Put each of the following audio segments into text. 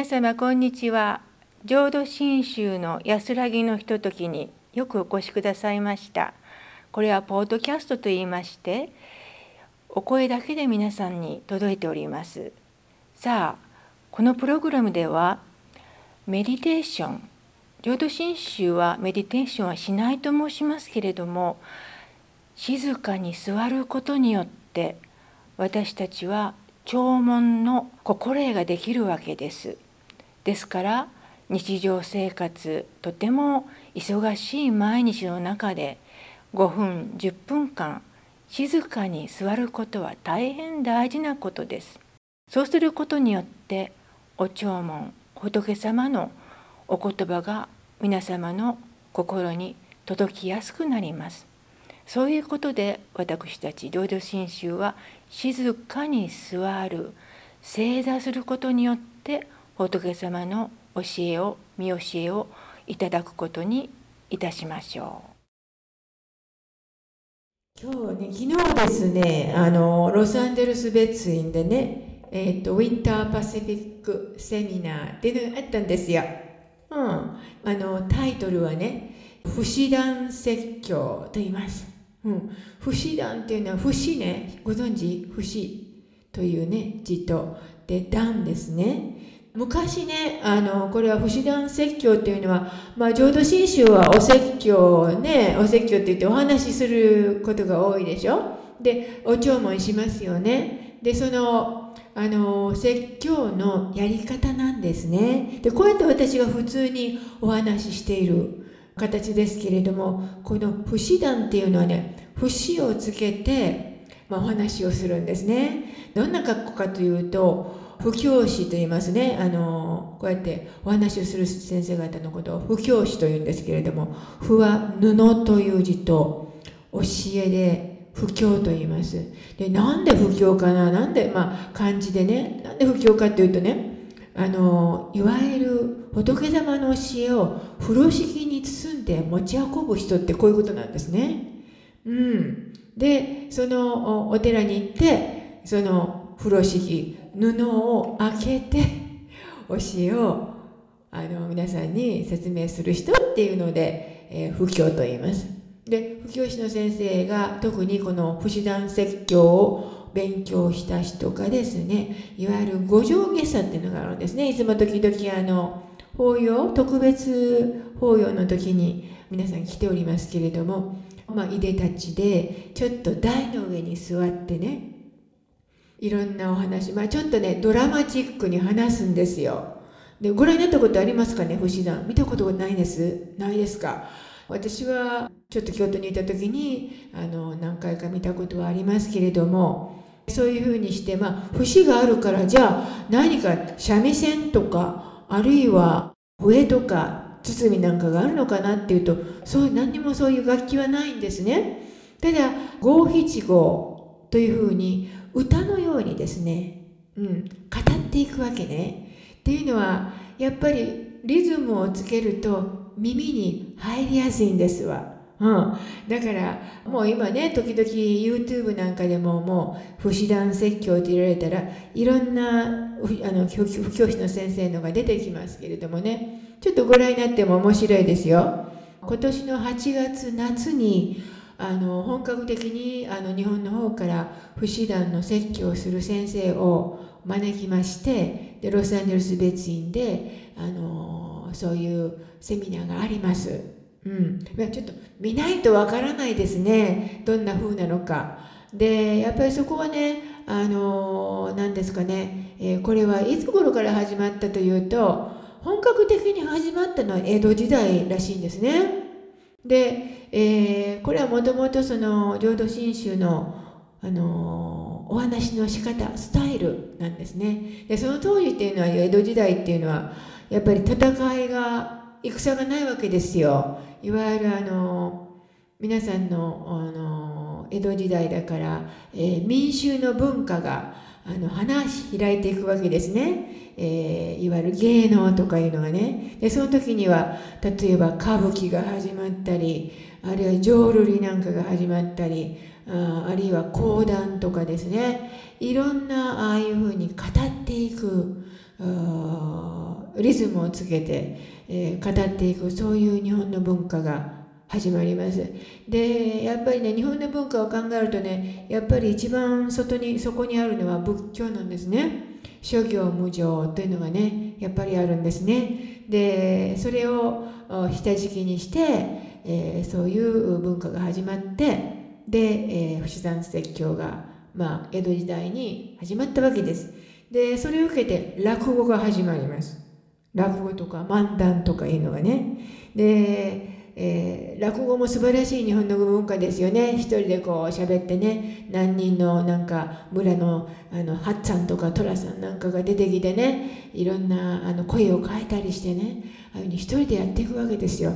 皆様こんにちは。浄土真宗の安らぎのひとときによくお越しくださいました。これはポッドキャストと言いましてお声だけで皆さんに届いております。さあこのプログラムではメディテーション。浄土真宗はメディテーションはしないと申しますけれども静かに座ることによって私たちは弔問の心得ができるわけです。ですから日常生活とても忙しい毎日の中で5分10分間静かに座ることは大変大事なことです。そうすることによってお弔問仏様のお言葉が皆様の心に届きやすくなります。そういうことで私たち浄土真宗は静かに座る正座することによって仏様の教えを見教えをいただくことにいたしましょう。今日ね昨日ですねあのロサンゼルス別院でね、えーと、ウィンターパシフィックセミナーっていうのがあったんですよ。うん、あのタイトルはね「不死団説教」と言います。うん、不死団っていうのは不死ねご存知？不死というね字とで団ですね昔ねあのこれは不死団説教っていうのは、まあ、浄土真宗はお説教ねお説教って言ってお話しすることが多いでしょ？でお弔問しますよね。でそのあの説教のやり方なんですね。でこうやって私が普通にお話ししている形ですけれどもこの不死団っていうのはね節をつけて、まあ、お話をするんですね。どんな格好かというと布教師と言いますね。あのこうやってお話をする先生方のことを布教師というんですけれども布は布という字と教えで布教と言います。でなんで布教かな？なんでまあ漢字でねなんで布教かっていうとねあのいわゆる仏様の教えを風呂敷に包んで持ち運ぶ人ってこういうことなんですね。うん、でそのお寺に行ってその風呂敷布を開けて教えをあの皆さんに説明する人っていうので、えー、布教と言います。で布教師の先生が特にこの不死団説教を勉強した人がですねいわゆる五条下差っていうのがあるんですねいつも時々あの法要特別法要の時に皆さん来ておりますけれども、まあ、いでたちでちょっと台の上に座ってねいろんなお話、まあ、ちょっとねドラマチックに話すんですよ。でご覧になったことありますかね星団見たことないです？ないですか？私はちょっと京都にいた時にあの何回か見たことはありますけれどもそういうふうにして、まあ、節があるからじゃあ何か三味線とかあるいは笛とか包みなんかがあるのかなっていうとそう何にもそういう楽器はないんですね。ただ五七五というふうに歌のようにですね、うん、語っていくわけね。っていうのはやっぱりリズムをつけると耳に入りやすいんですわ。うん、だからもう今ね時々 YouTube なんかでももう不死団説教って言われたらいろんなあの不教師の先生のが出てきますけれどもねちょっとご覧になっても面白いですよ今年の8月夏にあの本格的にあの日本の方から不死団の説教をする先生を招きましてでロサンゼルス別院であのそういうセミナーがあります。うん、ちょっと見ないとわからないですね。どんな風なのか。でやっぱりそこはねあの何ですかね、えー、これはいつ頃から始まったというと本格的に始まったのは江戸時代らしいんですね。で、えー、これはもともとその浄土真宗のあのお話の仕方スタイルなんですね。でその当時っていうのは江戸時代っていうのはやっぱり戦いが戦がないわけですよ。いわゆるあの皆さんのあの江戸時代だから、えー、民衆の文化があの花開いていくわけですね、えー、いわゆる芸能とかいうのがね。でその時には例えば歌舞伎が始まったりあるいは浄瑠璃なんかが始まったりああるいは講談とかですね。いろんなああいうふうに語っていくリズムをつけて、えー、語っていくそういう日本の文化が始まります。でやっぱりね日本の文化を考えるとねやっぱり一番外にそこにあるのは仏教なんですね。諸行無常というのがねやっぱりあるんですね。でそれを下敷きにして、えー、そういう文化が始まってで、えー、不死山説教が、まあ、江戸時代に始まったわけです。でそれを受けて落語が始まります。落語とか漫談とかいうのがね。でえー、落語も素晴らしい日本の文化ですよね。一人でこう喋ってね。何人のなんか村のあのハッツァンとかトラさんなんかが出てきてね。いろんなあの声を変えたりしてね。ああいうふうに一人でやっていくわけですよ。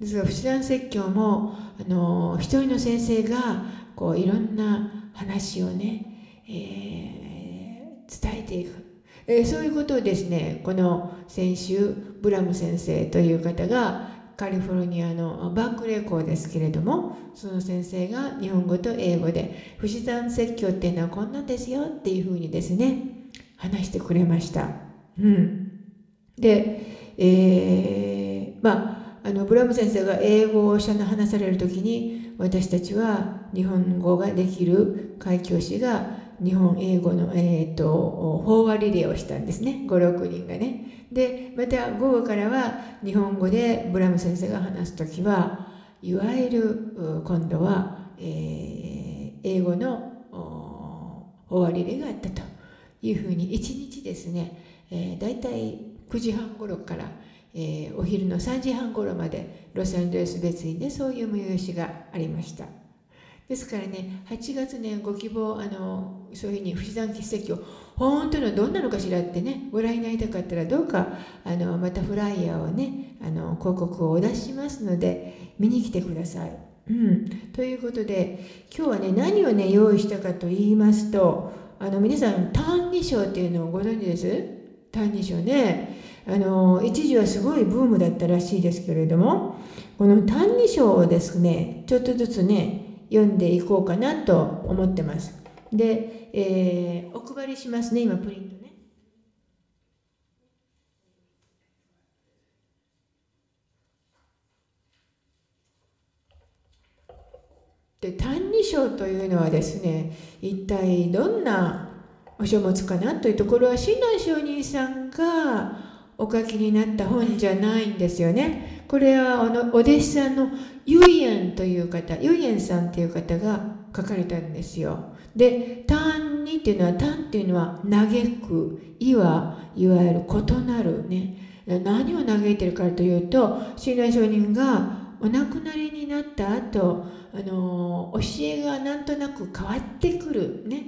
ですから不思説教もあの一人の先生がこういろんな話をね、えー、伝えていく。えそういうことをですねこの先週ブラム先生という方がカリフォルニアのバークレー校ですけれどもその先生が日本語と英語で「不死山説教っていうのはこんなんですよ」っていうふうにですね話してくれました。うん、で、えー、まああのブラム先生が英語を話される時に私たちは日本語ができる開教師が日本英語の、えーと、法話リレーをしたんですね56人がねでまた午後からは日本語でブラム先生が話す時はいわゆる今度は、えー、英語の法話リレーがあったというふうに1日ですね、えー、大体9時半頃から、えー、お昼の3時半頃までロサンゼルス別院でそういう催しがありました。ですからね、8月ね、ご希望、あのそういうふうに不死山奇跡を本当のどんなのかしらってね、ご覧になりたかったら、どうかあのまたフライヤーをね、あの広告をお出しますので、見に来てください。うん、ということで、今日はね、何をね、用意したかと言いますと、あの皆さん、単二章っていうのをご存知です？単二章ね。あの一時はすごいブームだったらしいですけれども、この単二章をですね、ちょっとずつね、読んでいこうかなと思ってます。で、えー、お配りしますね、今プリントね。で「歎異抄」というのはですね一体どんなお書物かなというところは親鸞上人さんがお書きになった本じゃないんですよね。これはあのお弟子さんのユイエンという方、ユイエンさんっていう方が書かれたんですよ。で、単にっていうのは、単っていうのは嘆く、いはいわゆる異なるね。何を嘆いてるかというと、親鸞上人がお亡くなりになった後、あの教えがなんとなく変わってくるね。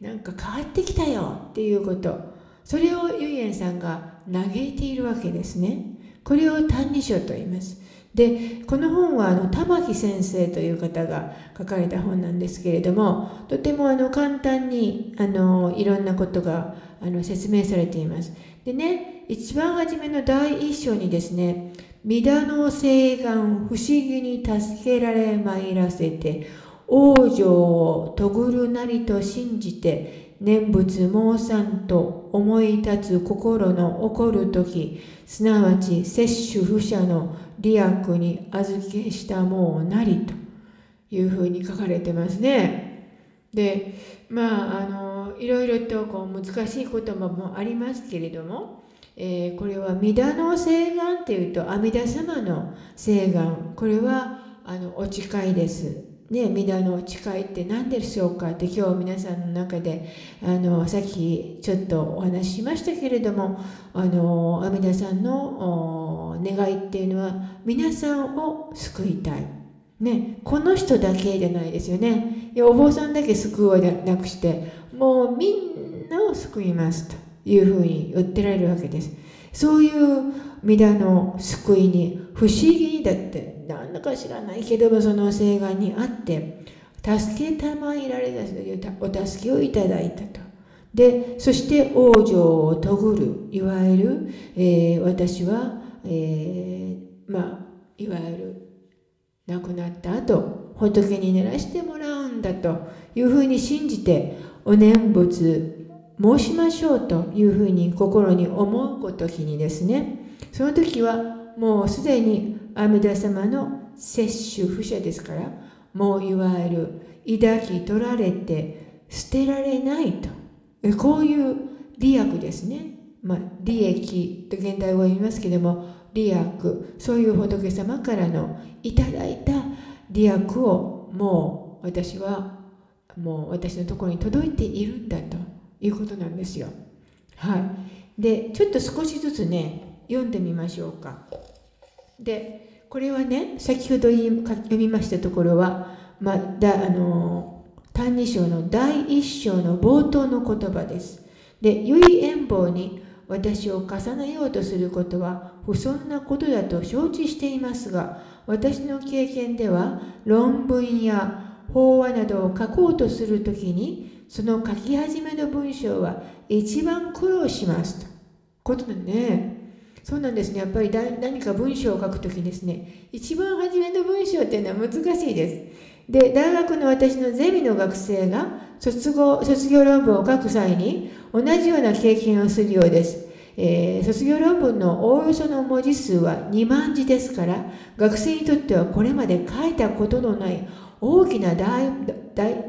なんか変わってきたよっていうこと。それをユイエンさんが嘆いているわけですね。これを「歎異抄」と言います。でこの本はあの玉木先生という方が書かれた本なんですけれどもとてもあの簡単にあのいろんなことがあの説明されています。でね一番初めの第一章にですね「御田の誓願不思議に助けられ参らせて往生をとぐるなりと信じて念仏妄算と思い立つ心の起こる時すなわち摂取不捨の利益に預けしたもうなりというふうに書かれてますね。でまああのいろいろとこう難しい言葉もありますけれども、えー、これは「弥陀の誓願」っていうと阿弥陀様の誓願これはあのお誓いです。ね、皆の誓いって何でしょうかって今日皆さんの中であのさっきちょっとお話ししましたけれどもあの阿弥陀さんの願いっていうのは皆さんを救いたい、ね、この人だけじゃないですよね。いやお坊さんだけ救うはなくしてもうみんなを救いますというふうに言ってられるわけです。そういう皆の救いに不思議にだって。なんだか知らないけどもその請願にあって助けたまえられたというお助けをいただいたと。でそして往生をとぐるいわゆる、えー、私は、えー、まあいわゆる亡くなった後仏に寝らしてもらうんだというふうに信じてお念仏申しましょうというふうに心に思う時にですねその時はもうすでに阿弥陀様の摂取不捨ですからもういわゆる抱き取られて捨てられないと。こういう利益ですね、まあ、利益と現代語を言いますけども利益。そういう仏様からのいただいた利益をもう私はもう私のところに届いているんだと。いうことなんですよ。はい、でちょっと少しずつね読んでみましょうか。でこれはね先ほど読みましたところは、まあ、だあの「歎異抄」の第一章の冒頭の言葉です。で唯縁棒に私を重ねようとすることは不遜なことだと承知していますが私の経験では論文や法話などを書こうとするときにその書き始めの文章は一番苦労しますと。ことでね。そうなんですね。やっぱり何か文章を書くときですね、一番初めの文章っていうのは難しいです。で、大学の私のゼミの学生が卒業卒業論文を書く際に同じような経験をするようです。えー、卒業論文のおおよその文字数は2万字ですから学生にとってはこれまで書いたことのない大きな大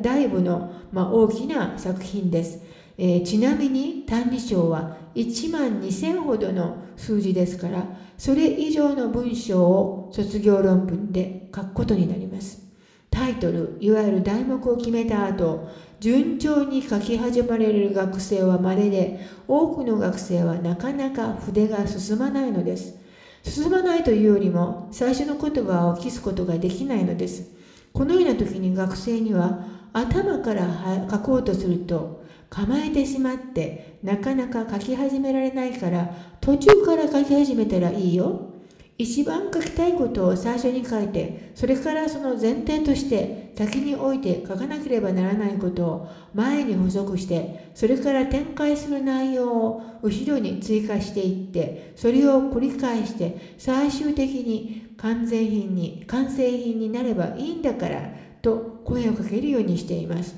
大部の、まあ、大きな作品です、えー、ちなみに「歎異抄」は1万2000ほどの数字ですからそれ以上の文章を卒業論文で書くことになります。タイトルいわゆる題目を決めた後順調に書き始められる学生は稀で多くの学生はなかなか筆が進まないのです。進まないというよりも最初の言葉を記すことができないのです。このような時に学生には頭から書こうとすると構えてしまってなかなか書き始められないから途中から書き始めたらいいよ。一番書きたいことを最初に書いてそれからその前提として先に置いて書かなければならないことを前に補足してそれから展開する内容を後ろに追加していってそれを繰り返して最終的に完全品に完成品になればいいんだからと声をかけるようにしています。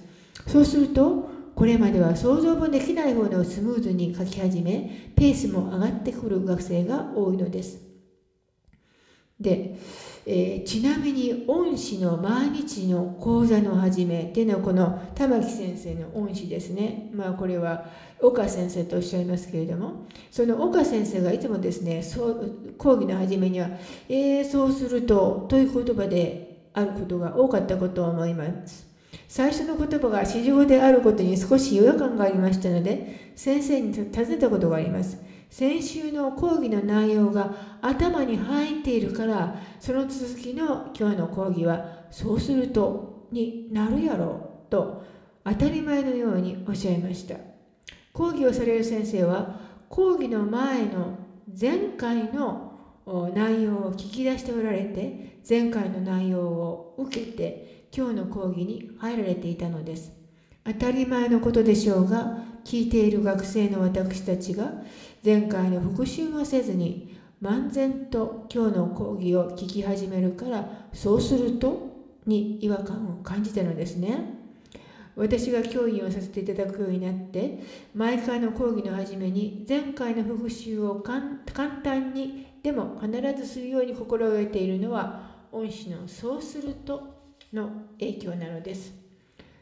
そうするとこれまでは想像もできないほどスムーズに書き始めペースも上がってくる学生が多いのですで、えー、ちなみに恩師の毎日の講座の始めっていうのはこの玉木先生の恩師ですね。まあこれは岡先生とおっしゃいますけれども、その岡先生がいつもですね、そう講義の初めには、えー、そうするとという言葉であることが多かったことを思います。最初の言葉が史上であることに少し違和感がありましたので、先生に尋ねたことがあります。先週の講義の内容が頭に入っているからその続きの今日の講義はそうするとになるやろうと当たり前のようにおっしゃいました講義をされる先生は講義の前の前回の内容を聞き出しておられて前回の内容を受けて今日の講義に入られていたのです。当たり前のことでしょうが聞いている学生の私たちが前回の復習をせずに漫然と今日の講義を聞き始めるからそうするとに違和感を感じたのですね。私が教員をさせていただくようになって毎回の講義の初めに前回の復習を簡単にでも必ずするように心がけているのは恩師の「そうすると」の影響なのです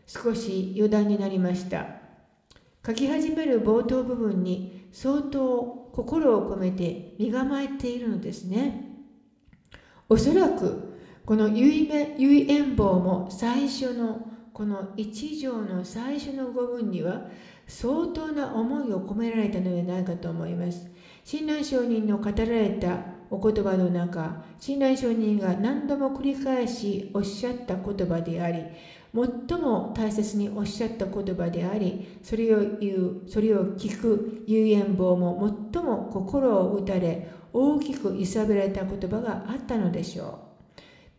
少し余談になりました書き始める冒頭部分に相当心を込めて身構えているのですね。おそらくこの結縁棒も最初のこの一条の最初の語文には相当な思いを込められたのではないかと思います。親鸞上人の語られたお言葉の中、親鸞上人が何度も繰り返しおっしゃった言葉であり、最も大切におっしゃった言葉でありそれを言うそれを聞く遊園坊も最も心を打たれ大きく揺さぶられた言葉があったのでしょう。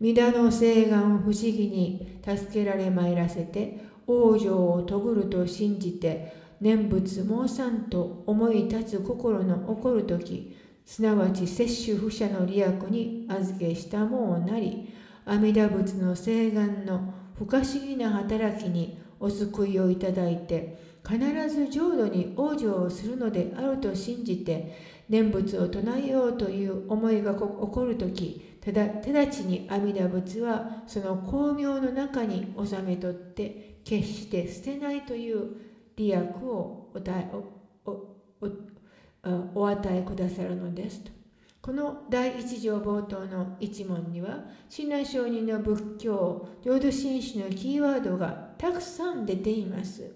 皆の誓願を不思議に助けられ参らせて往生を遂ぐると信じて念仏申さんと思い立つ心の起こる時すなわち摂取不捨の利益に預けしたもんなり阿弥陀仏の誓願の不可思議な働きにお救いをいただいて必ず浄土に往生をするのであると信じて念仏を唱えようという思いが起こる時ただ直ちに阿弥陀仏はその光明の中に収めとって決して捨てないという利益をおおお与えくださるのですと。この第一条冒頭の一問には、親鸞上人の仏教、浄土真宗のキーワードがたくさん出ています。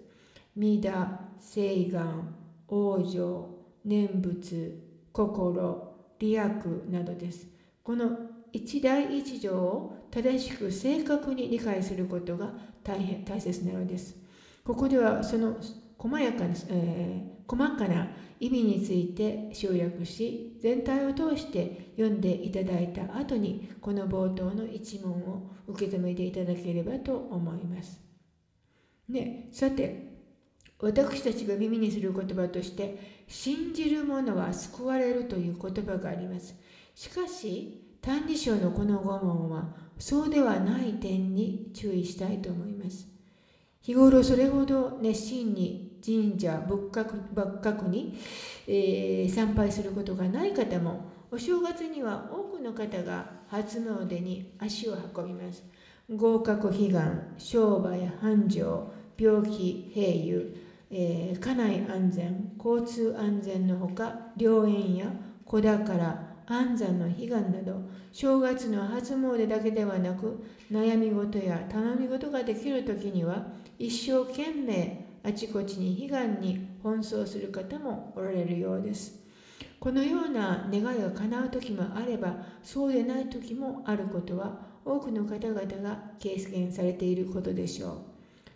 弥陀、聖願、往生、念仏、心、利益などです。この一第一条を正しく正確に理解することが大変大切なのです。ここではその細やかな、えー、細かな意味について集約し全体を通して読んでいただいた後にこの冒頭の一問を受け止めていただければと思います。ね、さて私たちが耳にする言葉として信じる者は救われるという言葉があります。しかし「歎異抄」のこの5問はそうではない点に注意したいと思います。日頃それほど熱心に神社仏閣仏閣に、えー、参拝することがない方もお正月には多くの方が初詣に足を運びます。合格悲願、商売繁盛、病気、平癒、えー、家内安全、交通安全のほか、良縁や子宝、安産の悲願など、正月の初詣だけではなく、悩み事や頼み事ができる時には、一生懸命あちこちに悲願に奔走する方もおられるようです。このような願いが叶う時もあれば、そうでない時もあることは、多くの方々が経験されていることでしょう。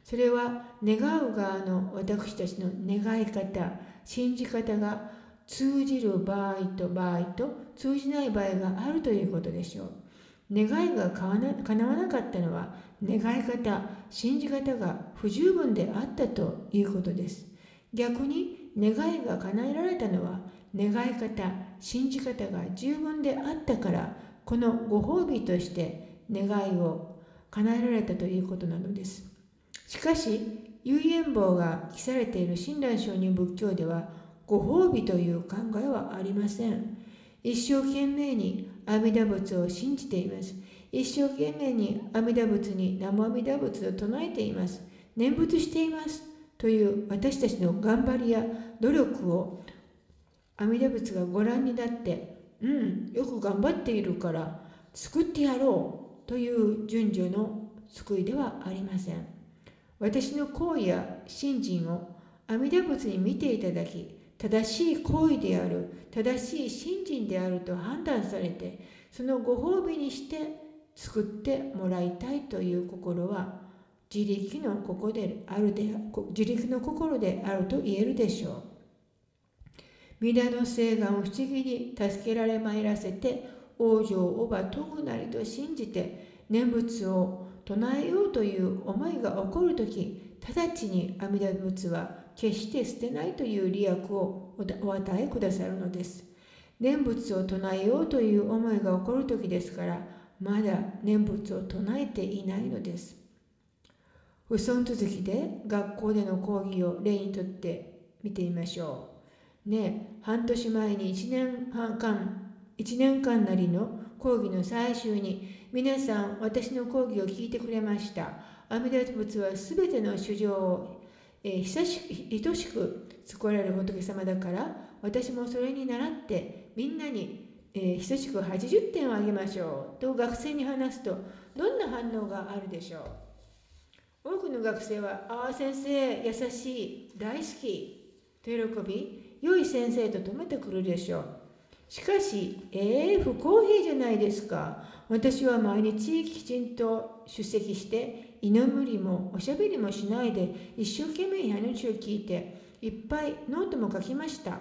それは願う側の私たちの願い方、信じ方が通じる場合と場合と通じない場合があるということでしょう。願いが叶わなかったのは願い方、信じ方が不十分であったということです。逆に願いが叶えられたのは願い方、信じ方が十分であったからこのご褒美として願いを叶えられたということなのです。しかし、有縁棒が記されている親鸞上人仏教ではご褒美という考えはありません。一生懸命に阿弥陀仏を信じています。一生懸命に阿弥陀仏に南無阿弥陀仏を唱えています。念仏しています。という私たちの頑張りや努力を阿弥陀仏がご覧になって、うん、よく頑張っているから救ってやろうという順序の救いではありません。私の行為や信心を阿弥陀仏に見ていただき、正しい行為である正しい信心であると判断されてそのご褒美にして作ってもらいたいという心は自力の心であるで自力の心であると言えるでしょう。皆の聖願を不思議に助けられまいらせて往生をばとぐなりと信じて念仏を唱えようという思いが起こる時直ちに阿弥陀仏は決して捨てないという利益をお与えくださるのです。念仏を唱えようという思いが起こる時ですから、まだ念仏を唱えていないのです。不尊続きで学校での講義を例にとって見てみましょう。ね半年前に1年半間、1年間なりの講義の最終に皆さん私の講義を聞いてくれました。阿弥陀仏はすべての主情をえー、久し愛しく救われる仏様だから私もそれに倣ってみんなに、えー、久しく80点をあげましょうと学生に話すとどんな反応があるでしょう？多くの学生は「ああ先生優しい大好き」と喜び良い先生と止めてくるでしょうしかし、ええー、不公平じゃないですか。私は毎日きちんと出席して居眠りもおしゃべりもしないで一生懸命話を聞いていっぱいノートも書きました。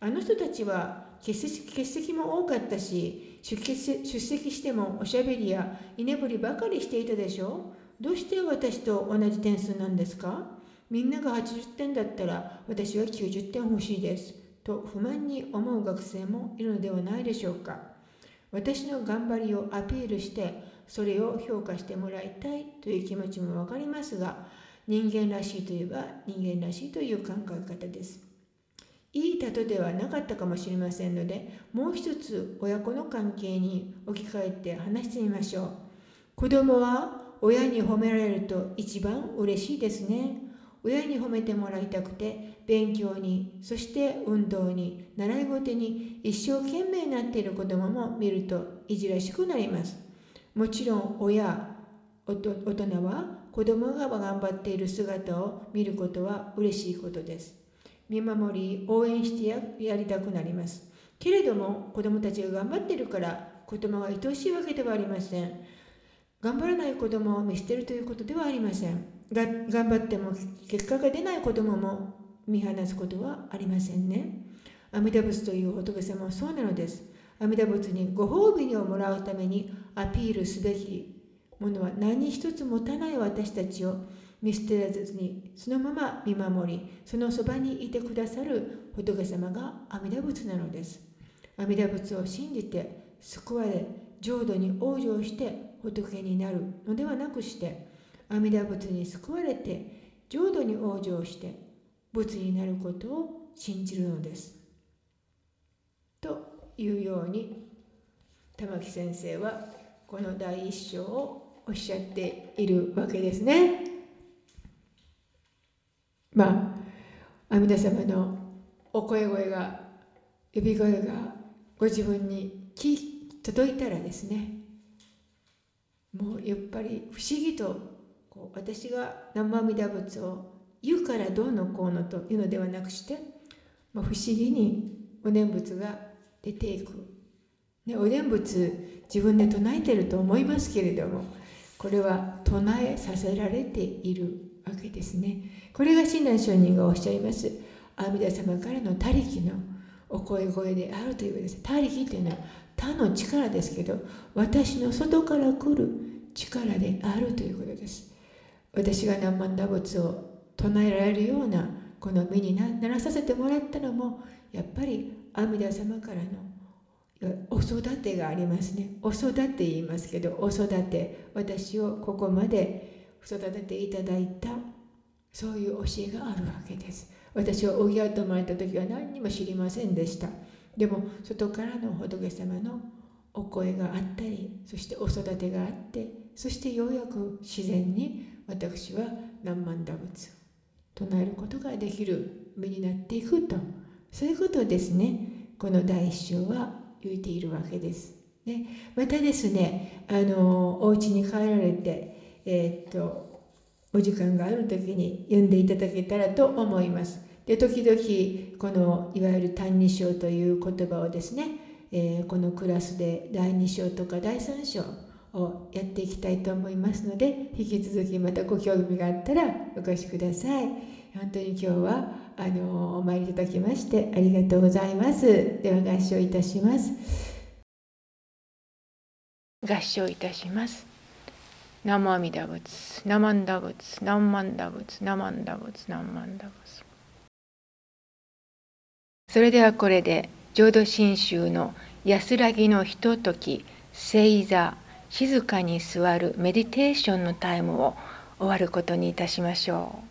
あの人たちは欠席も多かったし出席してもおしゃべりや居眠りばかりしていたでしょ？うどうして私と同じ点数なんですか？みんなが80点だったら私は90点欲しいです。と不満に思う学生もいるのではないでしょうか。私の頑張りをアピールしてそれを評価してもらいたいという気持ちもわかりますが人間らしいといえば人間らしいという考え方です。いい例ではなかったかもしれませんので、もう一つ親子の関係に置き換えて話してみましょう。子供は親に褒められると一番嬉しいですね。親に褒めてもらいたくて勉強にそして運動に習い事に一生懸命になっている子供も見るといじらしくなりますもちろん親大人は子供が頑張っている姿を見ることは嬉しいことです見守り応援してやりたくなりますけれども子供たちが頑張っているから子供が愛しいわけではありません頑張らない子供を見捨てるということではありませんが頑張っても結果が出ない子供も見放すことはありませんね。阿弥陀仏という仏様はそうなのです。阿弥陀仏にご褒美をもらうためにアピールすべきものは何一つ持たない私たちを見捨てらずにそのまま見守りそのそばにいてくださる仏様が阿弥陀仏なのです。阿弥陀仏を信じて救われ浄土に往生して仏になるのではなくして阿弥陀仏に救われて浄土に往生して仏になることを信じるのです。というように玉木先生はこの第一章をおっしゃっているわけですね。まあ阿弥陀様のお声声が呼び声がご自分に届いたらですねもうやっぱり不思議とこう私が南無阿弥陀仏を言うからどうのこうのというのではなくして、まあ、不思議にお念仏が出ていく、ね、お念仏自分で唱えてると思いますけれどもこれは唱えさせられているわけですね。これが親鸞上人がおっしゃいます。阿弥陀様からの他力のお声声であるということです。他力というのは他の力ですけど私の外から来る力であるということです。私が何万打仏を唱えられるようなこの身にならさせてもらったのもやっぱり阿弥陀様からのお育てがありますね。お育て言いますけどお育て私をここまで育てていただいたそういう教えがあるわけです。私はおぎやと生まれた時は何にも知りませんでした。でも外からの仏様のお声があったりそしてお育てがあってそしてようやく自然に私は何万打仏唱えることができる身になっていくと。そういうことですね。この第一章は言っているわけです。ね、またですねあのお家に帰られて、えー、っとお時間がある時に読んでいただけたらと思います。で時々このいわゆる「歎異抄」という言葉をですね、えー、このクラスで第2章とか第3章をやっていきたいと思いますので引き続きまたご興味があったらお越しください本当に今日はあのお参りいただきましてありがとうございます。では合唱いたします。合唱いたします。ナマミダ仏ナマンダ仏ナンマンダ仏ナマンダ仏ナンマンダ仏。それではこれで浄土真宗の安らぎのひととき正座静かに座るメディテーションのタイムを終わることにいたしましょう。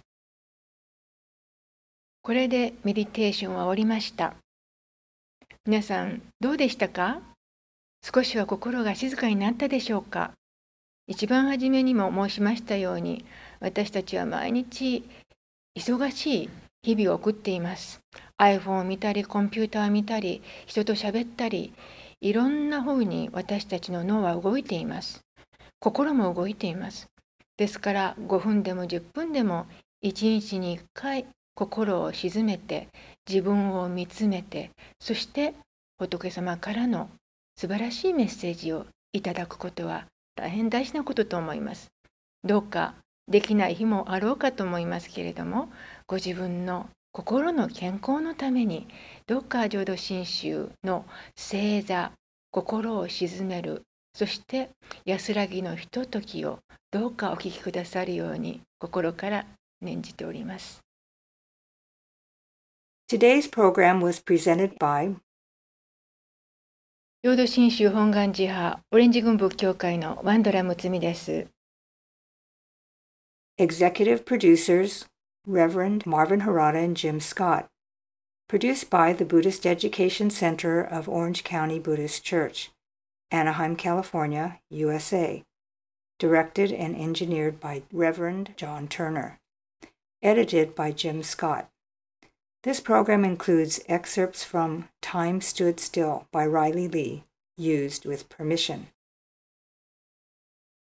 これでメディテーションは終わりました。皆さんどうでしたか？少しは心が静かになったでしょうか？一番初めにも申しましたように私たちは毎日忙しい日々を送っています。iPhone を見たりコンピューターを見たり人と喋ったりいろんな方に私たちの脳は動いています。心も動いています。ですから5分でも10分でも1日に1回心を静めて自分を見つめてそして仏様からの素晴らしいメッセージをいただくことは大変大事なことと思います。どうかできない日もあろうかと思いますけれどもご自分の心の健康のためにどうか浄土真宗の正座心を鎮めるそして安らぎのひとときをどうかお聞きくださるように心から念じております。Today's program was presented by 浄土真宗本願寺派オレンジ軍仏教会のワンドラムツミです。 Executive producers Reverend Marvin Harada and Jim Scott. Produced by the Buddhist Education Center of Orange County Buddhist Church, Anaheim, California, USA. Directed and engineered by Reverend John Turner. Edited by Jim Scott. This program includes excerpts from Time Stood Still by Riley Lee, used with permission.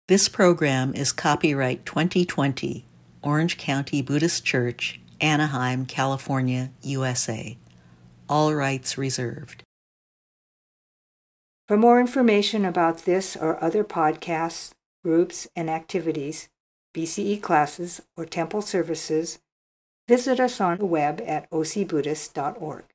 This program is copyright 2020, Orange County Buddhist Church, Anaheim, California, USA. All rights reserved. For more information about this or other podcasts, groups, and activities, BCE classes, or temple services, visit us on the web at ocbuddhist.org.